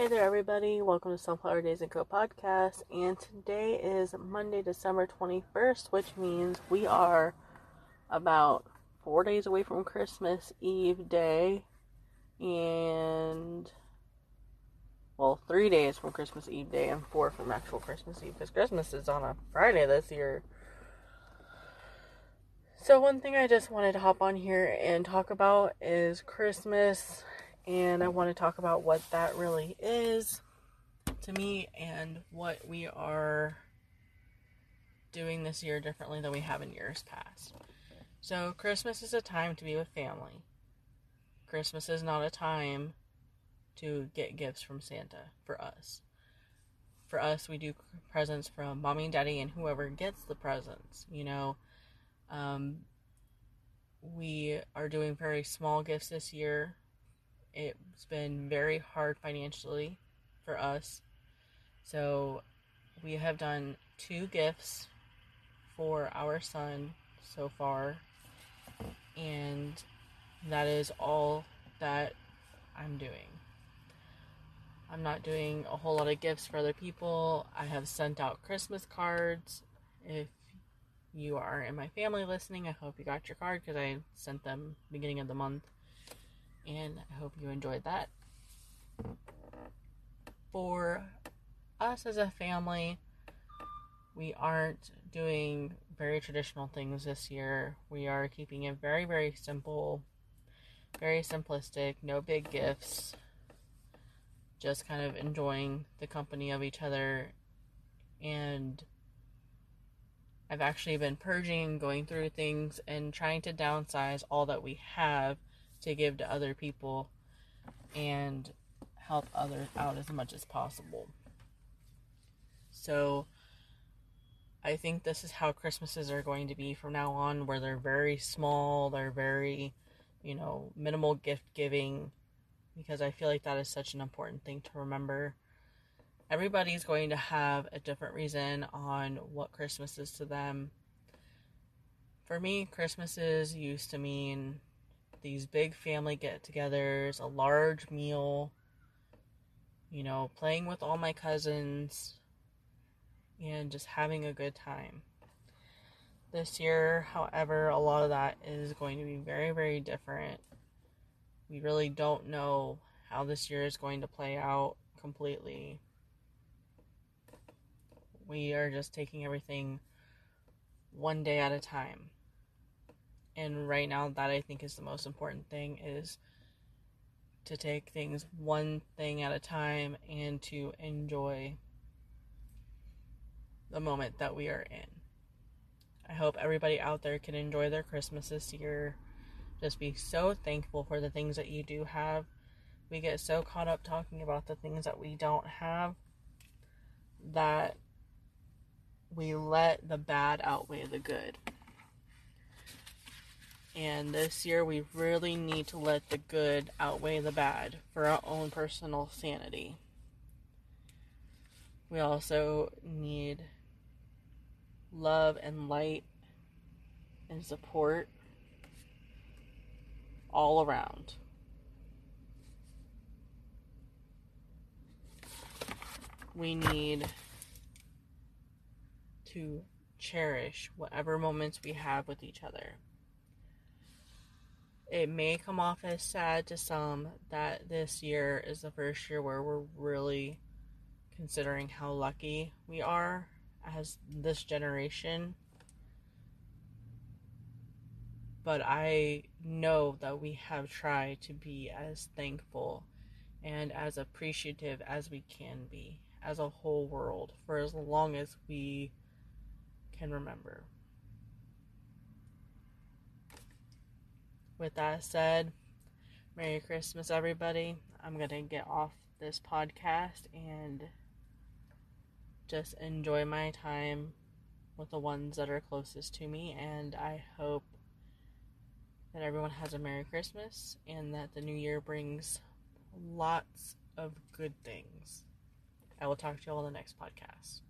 Hey there, everybody. Welcome to Sunflower Daze and Co podcast. And today is Monday, December 21st, which means we are about four days away from Christmas Eve Day. And, well, three days from Christmas Eve Day and four from actual Christmas Eve because Christmas is on a Friday this year. So, one thing I just wanted to hop on here and talk about is Christmas and I want to talk about what that really is to me and what we are doing this year differently than we have in years past. So, Christmas is a time to be with family. Christmas is not a time to get gifts from Santa for us. For us, we do presents from mommy and daddy and whoever gets the presents. You know, um, we are doing very small gifts this year it's been very hard financially for us. So we have done two gifts for our son so far. And that is all that I'm doing. I'm not doing a whole lot of gifts for other people. I have sent out Christmas cards. If you are in my family listening, I hope you got your card because I sent them beginning of the month and I hope you enjoyed that. For us as a family, we aren't doing very traditional things this year. We are keeping it very, very simple, very simplistic, no big gifts, just kind of enjoying the company of each other. And I've actually been purging, going through things, and trying to downsize all that we have to give to other people and help others out as much as possible. So I think this is how Christmases are going to be from now on, where they're very small, they're very, you know, minimal gift giving, because I feel like that is such an important thing to remember. Everybody's going to have a different reason on what Christmas is to them. For me, Christmases used to mean these big family get togethers, a large meal, you know, playing with all my cousins, and just having a good time. This year, however, a lot of that is going to be very, very different. We really don't know how this year is going to play out completely. We are just taking everything one day at a time and right now that i think is the most important thing is to take things one thing at a time and to enjoy the moment that we are in. I hope everybody out there can enjoy their christmas this year just be so thankful for the things that you do have. We get so caught up talking about the things that we don't have that we let the bad outweigh the good. And this year, we really need to let the good outweigh the bad for our own personal sanity. We also need love and light and support all around. We need to cherish whatever moments we have with each other. It may come off as sad to some that this year is the first year where we're really considering how lucky we are as this generation. But I know that we have tried to be as thankful and as appreciative as we can be as a whole world for as long as we can remember. With that said, Merry Christmas, everybody. I'm going to get off this podcast and just enjoy my time with the ones that are closest to me. And I hope that everyone has a Merry Christmas and that the new year brings lots of good things. I will talk to you all in the next podcast.